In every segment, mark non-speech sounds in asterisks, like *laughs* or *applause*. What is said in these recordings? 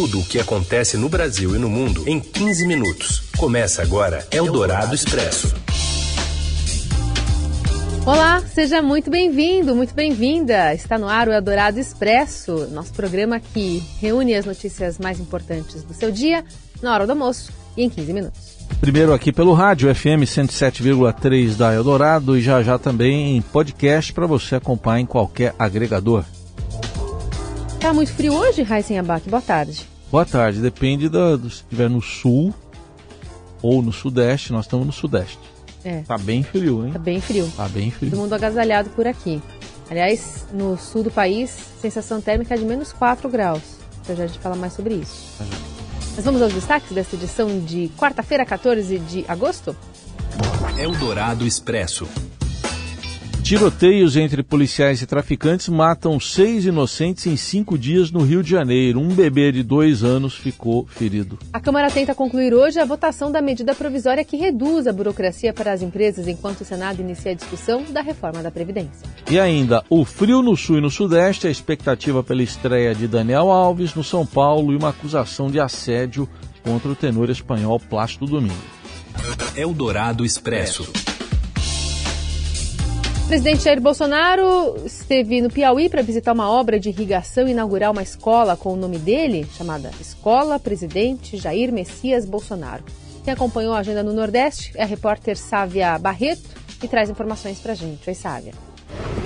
tudo o que acontece no Brasil e no mundo em 15 minutos. Começa agora Eldorado Expresso. Olá, seja muito bem-vindo, muito bem-vinda. Está no ar o Eldorado Expresso, nosso programa que reúne as notícias mais importantes do seu dia na hora do almoço e em 15 minutos. Primeiro aqui pelo rádio FM 107,3 da Eldorado e já já também em podcast para você acompanhar em qualquer agregador. Tá muito frio hoje, Raíssen Abac? Boa tarde. Boa tarde, depende da, do, se estiver no sul ou no sudeste, nós estamos no sudeste. É. Tá bem frio, hein? Tá bem frio. Tá bem frio. Todo mundo agasalhado por aqui. Aliás, no sul do país, sensação térmica de menos 4 graus. Já já a gente fala mais sobre isso. Mas vamos aos destaques desta edição de quarta-feira, 14 de agosto? Eldorado Expresso. Tiroteios entre policiais e traficantes matam seis inocentes em cinco dias no Rio de Janeiro. Um bebê de dois anos ficou ferido. A Câmara tenta concluir hoje a votação da medida provisória que reduz a burocracia para as empresas enquanto o Senado inicia a discussão da reforma da Previdência. E ainda, o frio no sul e no sudeste, a expectativa pela estreia de Daniel Alves no São Paulo e uma acusação de assédio contra o tenor espanhol Plácido Domingo. Eldorado Expresso. Presidente Jair Bolsonaro esteve no Piauí para visitar uma obra de irrigação e inaugurar uma escola com o nome dele, chamada Escola Presidente Jair Messias Bolsonaro. Quem acompanhou a agenda no Nordeste é a repórter Sávia Barreto, que traz informações para a gente. Oi, Sávia.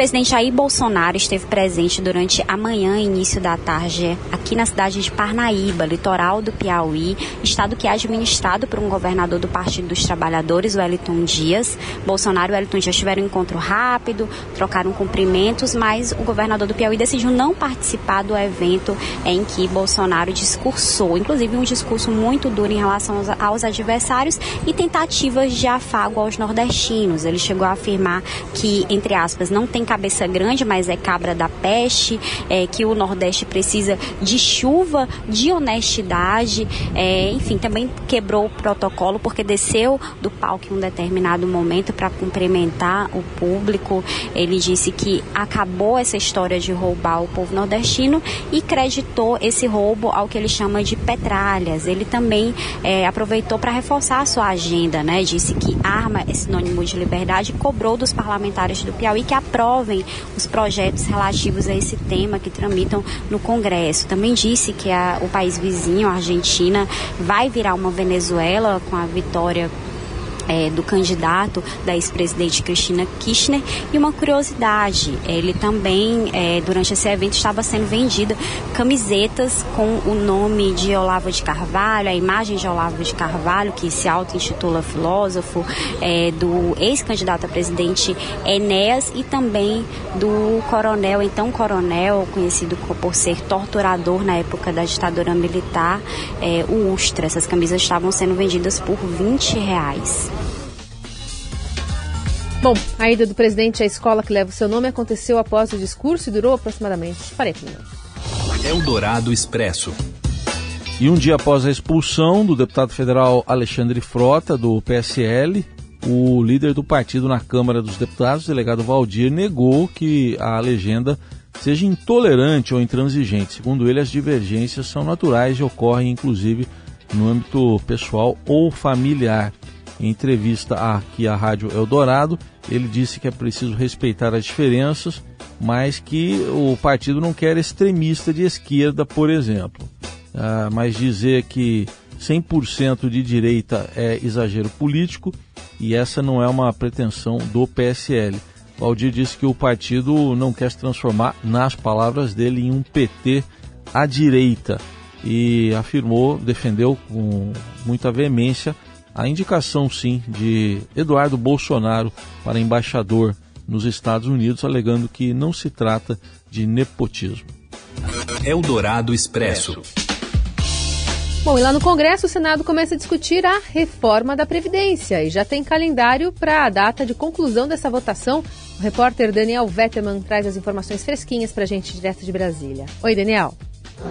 Presidente Jair Bolsonaro esteve presente durante a manhã início da tarde aqui na cidade de Parnaíba, litoral do Piauí, estado que é administrado por um governador do Partido dos Trabalhadores, Wellington Dias. Bolsonaro e Wellington Dias tiveram um encontro rápido, trocaram cumprimentos, mas o governador do Piauí decidiu não participar do evento em que Bolsonaro discursou, inclusive um discurso muito duro em relação aos, aos adversários e tentativas de afago aos nordestinos. Ele chegou a afirmar que, entre aspas, não tem cabeça grande, mas é cabra da peste, é, que o Nordeste precisa de chuva, de honestidade, é, enfim, também quebrou o protocolo porque desceu do palco em um determinado momento para cumprimentar o público. Ele disse que acabou essa história de roubar o povo nordestino e creditou esse roubo ao que ele chama de petralhas. Ele também é, aproveitou para reforçar a sua agenda, né? Disse que arma é sinônimo de liberdade cobrou dos parlamentares do Piauí que aprovem os projetos relativos a esse tema que tramitam no Congresso. Também disse que a, o país vizinho, a Argentina, vai virar uma Venezuela com a vitória é, do candidato da ex-presidente Cristina Kirchner. E uma curiosidade, ele também, é, durante esse evento, estava sendo vendida camisetas com o nome de Olavo de Carvalho, a imagem de Olavo de Carvalho, que se auto-intitula filósofo, é, do ex-candidato a presidente Enéas e também do coronel, então coronel, conhecido por ser torturador na época da ditadura militar, é, o Ustra. Essas camisas estavam sendo vendidas por 20 reais. Bom, a ida do presidente à escola que leva o seu nome aconteceu após o discurso e durou aproximadamente 40 minutos. Eldorado Expresso. E um dia após a expulsão do deputado federal Alexandre Frota, do PSL, o líder do partido na Câmara dos Deputados, o delegado Valdir, negou que a legenda seja intolerante ou intransigente. Segundo ele, as divergências são naturais e ocorrem, inclusive, no âmbito pessoal ou familiar. Em entrevista aqui à Rádio Eldorado, ele disse que é preciso respeitar as diferenças, mas que o partido não quer extremista de esquerda, por exemplo. Ah, mas dizer que 100% de direita é exagero político e essa não é uma pretensão do PSL. Valdir disse que o partido não quer se transformar, nas palavras dele, em um PT à direita e afirmou, defendeu com muita veemência a indicação, sim, de Eduardo Bolsonaro para embaixador nos Estados Unidos, alegando que não se trata de nepotismo. Eldorado Expresso. Bom, e lá no Congresso, o Senado começa a discutir a reforma da Previdência e já tem calendário para a data de conclusão dessa votação. O repórter Daniel Vetterman traz as informações fresquinhas para a gente direto de Brasília. Oi, Daniel.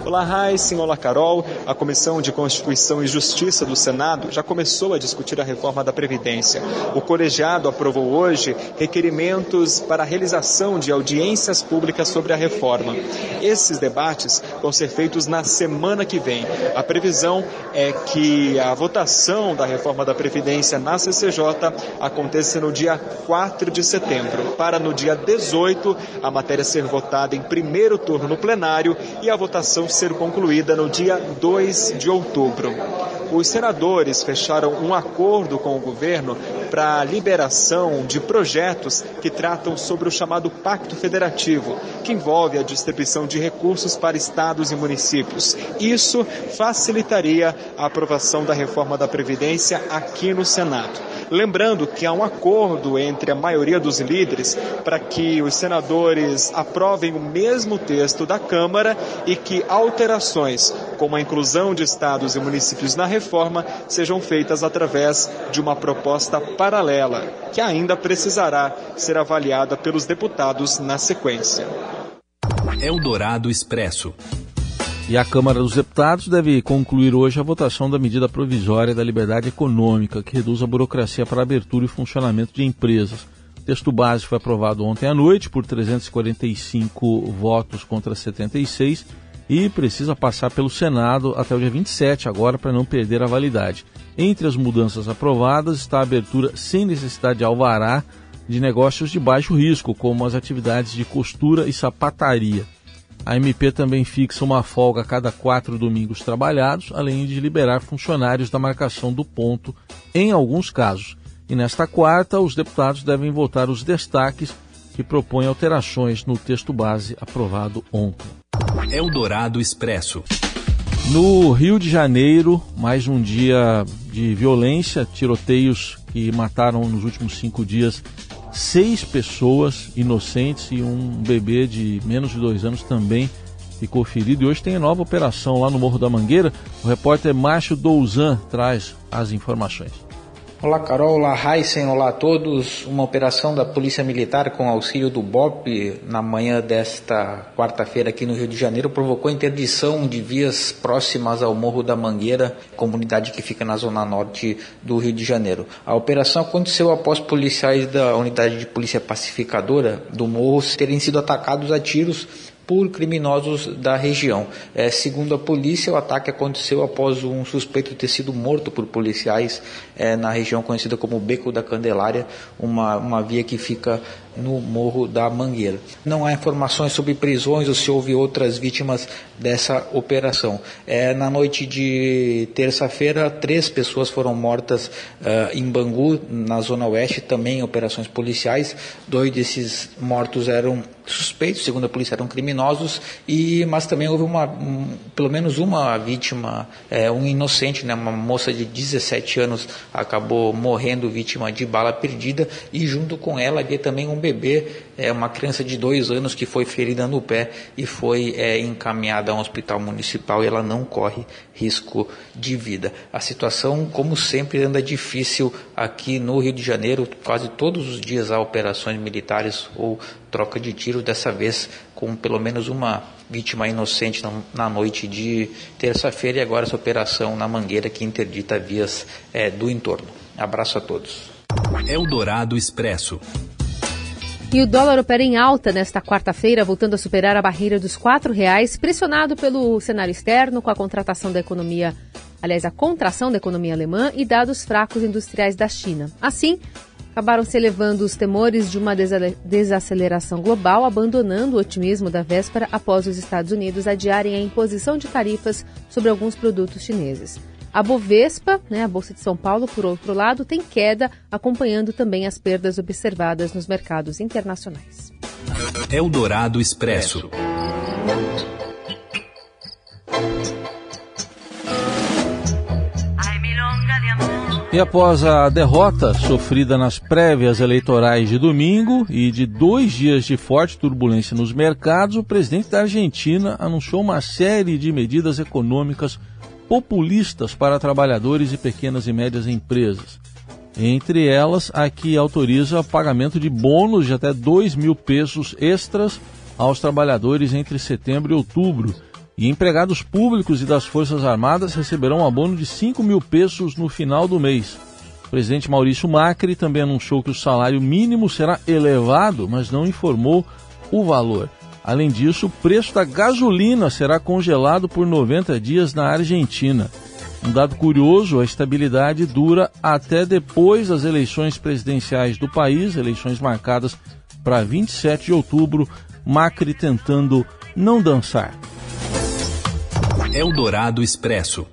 Olá, Raíssen. Olá, Carol. A Comissão de Constituição e Justiça do Senado já começou a discutir a reforma da Previdência. O colegiado aprovou hoje requerimentos para a realização de audiências públicas sobre a reforma. Esses debates vão ser feitos na semana que vem. A previsão é que a votação da reforma da Previdência na CCJ aconteça no dia 4 de setembro, para no dia 18 a matéria ser votada em primeiro turno no plenário e a votação ser concluída no dia 2 de outubro. Os senadores fecharam um acordo com o governo para a liberação de projetos que tratam sobre o chamado Pacto Federativo, que envolve a distribuição de recursos para estados e municípios. Isso facilitaria a aprovação da reforma da Previdência aqui no Senado. Lembrando que há um acordo entre a maioria dos líderes para que os senadores aprovem o mesmo texto da Câmara e que alterações, como a inclusão de estados e municípios na reforma, sejam feitas através de uma proposta paralela, que ainda precisará ser avaliada pelos deputados na sequência. Eldorado Expresso. E a Câmara dos Deputados deve concluir hoje a votação da medida provisória da liberdade econômica, que reduz a burocracia para abertura e funcionamento de empresas. O texto base foi aprovado ontem à noite por 345 votos contra 76 e precisa passar pelo Senado até o dia 27 agora para não perder a validade. Entre as mudanças aprovadas está a abertura sem necessidade de alvará de negócios de baixo risco, como as atividades de costura e sapataria. A MP também fixa uma folga a cada quatro domingos trabalhados, além de liberar funcionários da marcação do ponto em alguns casos. E nesta quarta, os deputados devem votar os destaques que propõem alterações no texto base aprovado ontem. Eldorado Expresso. No Rio de Janeiro, mais um dia de violência, tiroteios que mataram nos últimos cinco dias seis pessoas inocentes e um bebê de menos de dois anos também ficou ferido. E hoje tem nova operação lá no Morro da Mangueira. O repórter Márcio Douzan traz as informações. Olá Carol, olá Heisen, olá a todos. Uma operação da Polícia Militar com auxílio do BOP na manhã desta quarta-feira aqui no Rio de Janeiro provocou interdição de vias próximas ao Morro da Mangueira, comunidade que fica na zona norte do Rio de Janeiro. A operação aconteceu após policiais da Unidade de Polícia Pacificadora do Morro terem sido atacados a tiros por criminosos da região. É, segundo a polícia, o ataque aconteceu após um suspeito ter sido morto por policiais é, na região conhecida como Beco da Candelária, uma, uma via que fica no Morro da Mangueira. Não há informações sobre prisões ou se houve outras vítimas dessa operação. É, na noite de terça-feira, três pessoas foram mortas uh, em Bangu, na zona oeste, também em operações policiais. Dois desses mortos eram suspeitos, segundo a polícia, eram criminosos, e, mas também houve uma, um, pelo menos uma vítima, é, um inocente, né, uma moça de 17 anos acabou morrendo vítima de bala perdida, e junto com ela havia também um bebê, é, uma criança de dois anos que foi ferida no pé e foi é, encaminhada a um hospital municipal e ela não corre risco de vida. A situação, como sempre, anda difícil aqui no Rio de Janeiro. Quase todos os dias há operações militares ou troca de tiro, dessa vez com pelo menos uma vítima inocente na noite de terça-feira e agora essa operação na Mangueira que interdita vias é, do entorno. Abraço a todos. Eldorado Expresso. E o dólar opera em alta nesta quarta-feira, voltando a superar a barreira dos R$ reais, pressionado pelo cenário externo com a contratação da economia, aliás, a contração da economia alemã e dados fracos industriais da China. Assim, acabaram se elevando os temores de uma desaceleração global, abandonando o otimismo da véspera após os Estados Unidos adiarem a imposição de tarifas sobre alguns produtos chineses. A Bovespa, né, a Bolsa de São Paulo, por outro lado, tem queda, acompanhando também as perdas observadas nos mercados internacionais. Eldorado Expresso. E após a derrota sofrida nas prévias eleitorais de domingo e de dois dias de forte turbulência nos mercados, o presidente da Argentina anunciou uma série de medidas econômicas populistas para trabalhadores e pequenas e médias empresas. Entre elas, a que autoriza pagamento de bônus de até 2 mil pesos extras aos trabalhadores entre setembro e outubro E empregados públicos e das Forças Armadas receberão um abono de 5 mil pesos no final do mês. O presidente Maurício Macri também anunciou que o salário mínimo será elevado, mas não informou o valor. Além disso, o preço da gasolina será congelado por 90 dias na Argentina. Um dado curioso, a estabilidade dura até depois das eleições presidenciais do país, eleições marcadas para 27 de outubro, Macri tentando não dançar. Eldorado Expresso.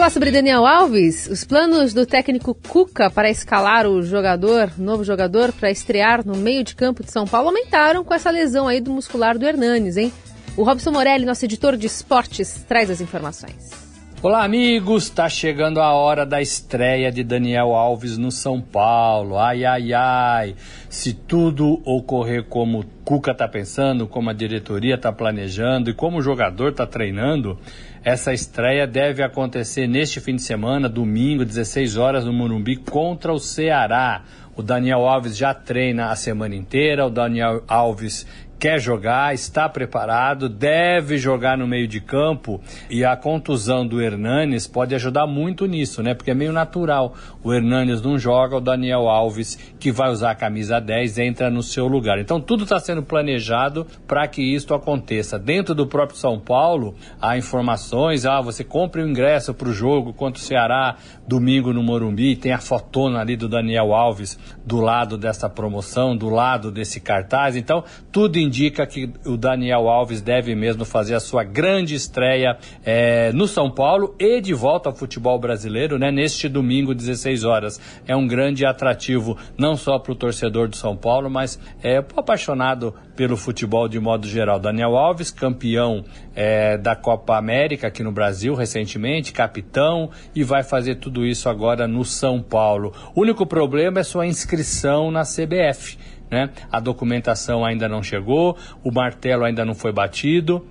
Falar sobre Daniel Alves, os planos do técnico Cuca para escalar o jogador, novo jogador, para estrear no meio de campo de São Paulo aumentaram com essa lesão aí do muscular do Hernanes, hein? O Robson Morelli, nosso editor de esportes, traz as informações. Olá, amigos! Tá chegando a hora da estreia de Daniel Alves no São Paulo. Ai, ai, ai! Se tudo ocorrer como Cuca tá pensando, como a diretoria tá planejando e como o jogador tá treinando, essa estreia deve acontecer neste fim de semana, domingo, 16 horas, no Morumbi, contra o Ceará. O Daniel Alves já treina a semana inteira, o Daniel Alves quer jogar, está preparado, deve jogar no meio de campo e a contusão do Hernanes pode ajudar muito nisso, né? Porque é meio natural. O Hernanes não joga, o Daniel Alves, que vai usar a camisa 10, entra no seu lugar. Então tudo está sendo planejado para que isso aconteça. Dentro do próprio São Paulo, há informações, ah, você compra o ingresso para o jogo contra o Ceará domingo no Morumbi, tem a fotona ali do Daniel Alves do lado dessa promoção, do lado desse cartaz. Então, tudo indica que o Daniel Alves deve mesmo fazer a sua grande estreia é, no São Paulo e de volta ao futebol brasileiro, né? Neste domingo, 16 horas. É um grande atrativo não só para o torcedor do São Paulo, mas é pro apaixonado pelo futebol de modo geral. Daniel Alves, campeão é, da Copa América aqui no Brasil recentemente, capitão, e vai fazer tudo isso agora no São Paulo. O único problema é sua inscrição na CBF. Né? A documentação ainda não chegou, o martelo ainda não foi batido.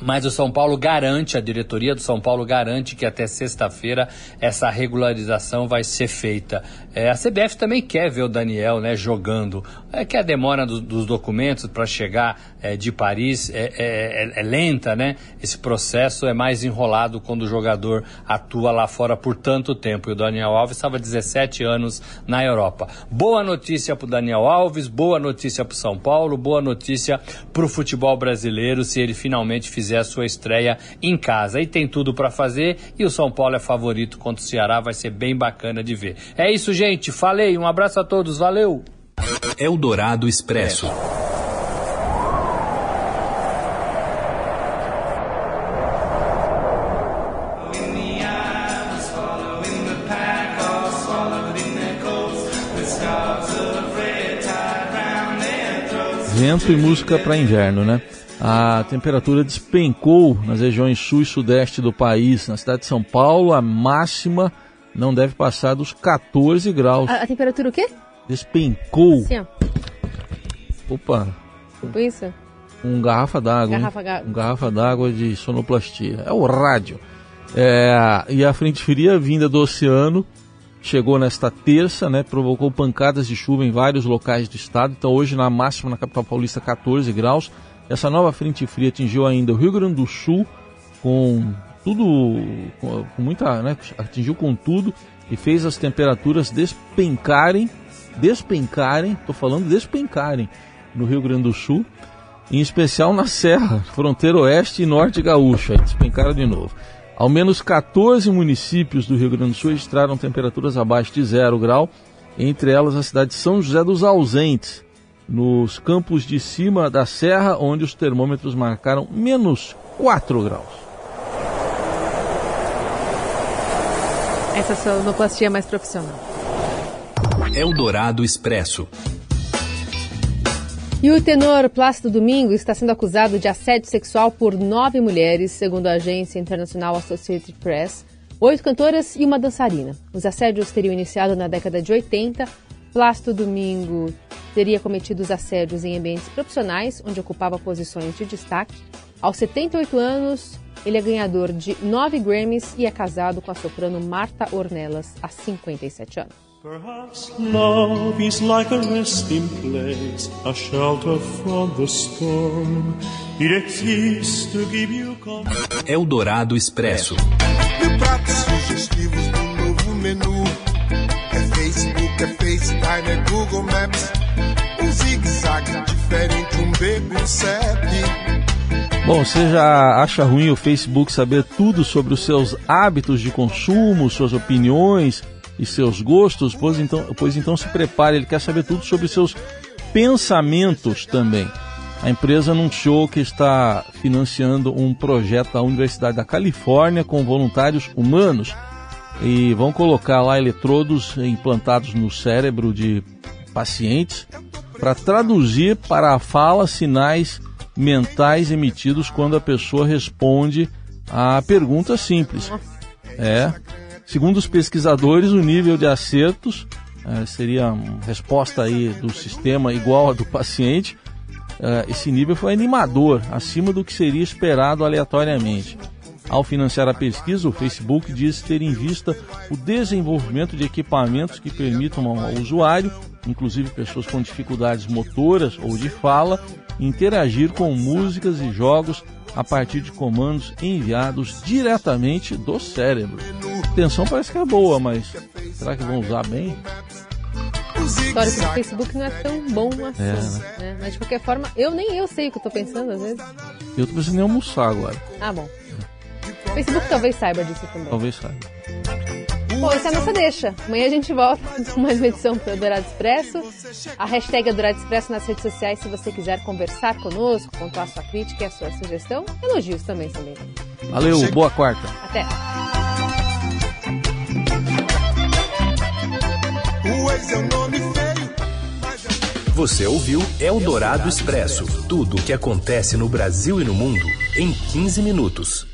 Mas o São Paulo garante, a diretoria do São Paulo garante que até sexta-feira essa regularização vai ser feita. É, a CBF também quer ver o Daniel né, jogando. É que a demora do, dos documentos para chegar é, de Paris é, é, é, é, lenta, né? Esse processo é mais enrolado quando o jogador atua lá fora por tanto tempo. E o Daniel Alves estava 17 anos na Europa. Boa notícia para o Daniel Alves, boa notícia para o São Paulo, boa notícia para o futebol brasileiro se ele finalmente fizer fizer a sua estreia em casa. E tem tudo para fazer e o São Paulo é favorito contra o Ceará, vai ser bem bacana de ver. É isso, gente. Falei, um abraço a todos, valeu. Eldorado Expresso. Vento e música para inverno, né? A temperatura despencou nas regiões sul e sudeste do país. Na cidade de São Paulo, a máxima não deve passar dos 14 graus. A, a temperatura o quê? Despencou. Sim, ó. Opa. Tipo isso? Um garrafa d'água. Garrafa, ga... Um garrafa d'água de sonoplastia. É o rádio. É, e a frente fria vinda do oceano chegou nesta terça, né, provocou pancadas de chuva em vários locais do estado. Então hoje na máxima na capital paulista 14 graus. Essa nova frente fria atingiu ainda o Rio Grande do Sul com tudo, com, com muita, né, atingiu com tudo e fez as temperaturas despencarem, despencarem, estou falando despencarem no Rio Grande do Sul, em especial na Serra, fronteira oeste e norte gaúcha, despencaram de novo. Ao menos 14 municípios do Rio Grande do Sul registraram temperaturas abaixo de zero grau, entre elas a cidade de São José dos Ausentes, nos campos de cima da serra, onde os termômetros marcaram menos 4 graus. Essa sonoplastia mais profissional. Eldorado Expresso. E o tenor Plácido Domingo está sendo acusado de assédio sexual por nove mulheres, segundo a agência internacional Associated Press, oito cantoras e uma dançarina. Os assédios teriam iniciado na década de 80. Plácido Domingo teria cometido os assédios em ambientes profissionais, onde ocupava posições de destaque. Aos 78 anos, ele é ganhador de nove Grammys e é casado com a soprano Marta Ornelas há 57 anos. Perhaps love is like a resting place, a shelter from the storm. It exists to give you comfort. Eldorado Expresso. Mil pratos sugestivos do novo menu. É Facebook, é É Google Maps. Um zigue-zague diferente, um beco, um CEP. Bom, você já acha ruim o Facebook saber tudo sobre os seus hábitos de consumo, suas opiniões e seus gostos? Pois então, pois então se prepare, ele quer saber tudo sobre seus pensamentos também. A empresa anunciou que está financiando um projeto da Universidade da Califórnia com voluntários humanos e vão colocar lá eletrodos implantados no cérebro de pacientes para traduzir para a fala sinais mentais emitidos quando a pessoa responde a perguntas simples. É, segundo os pesquisadores, o nível de acertos é, seria uma resposta aí do sistema igual a do paciente. É, esse nível foi animador, acima do que seria esperado aleatoriamente. Ao financiar a pesquisa, o Facebook diz ter em vista o desenvolvimento de equipamentos que permitam ao usuário, inclusive pessoas com dificuldades motoras ou de fala, interagir com músicas e jogos a partir de comandos enviados diretamente do cérebro. A atenção parece que é boa, mas será que vão usar bem? História que o Facebook não é tão bom assim. É, né? né? Mas de qualquer forma, eu nem eu sei o que eu tô pensando às vezes. Eu tô pensando em almoçar agora. Ah, bom. Facebook talvez saiba disso também. Talvez saiba. Bom, essa é a nossa deixa. Amanhã a gente volta *laughs* com mais uma edição do Eldorado Expresso. A hashtag Eldorado Expresso nas redes sociais se você quiser conversar conosco, contar a sua crítica e a sua sugestão. Elogios também são bem-vindos. Valeu, boa quarta. Até. É nome feio, mas é Você ouviu Eldorado Expresso tudo o que acontece no Brasil e no mundo em 15 minutos.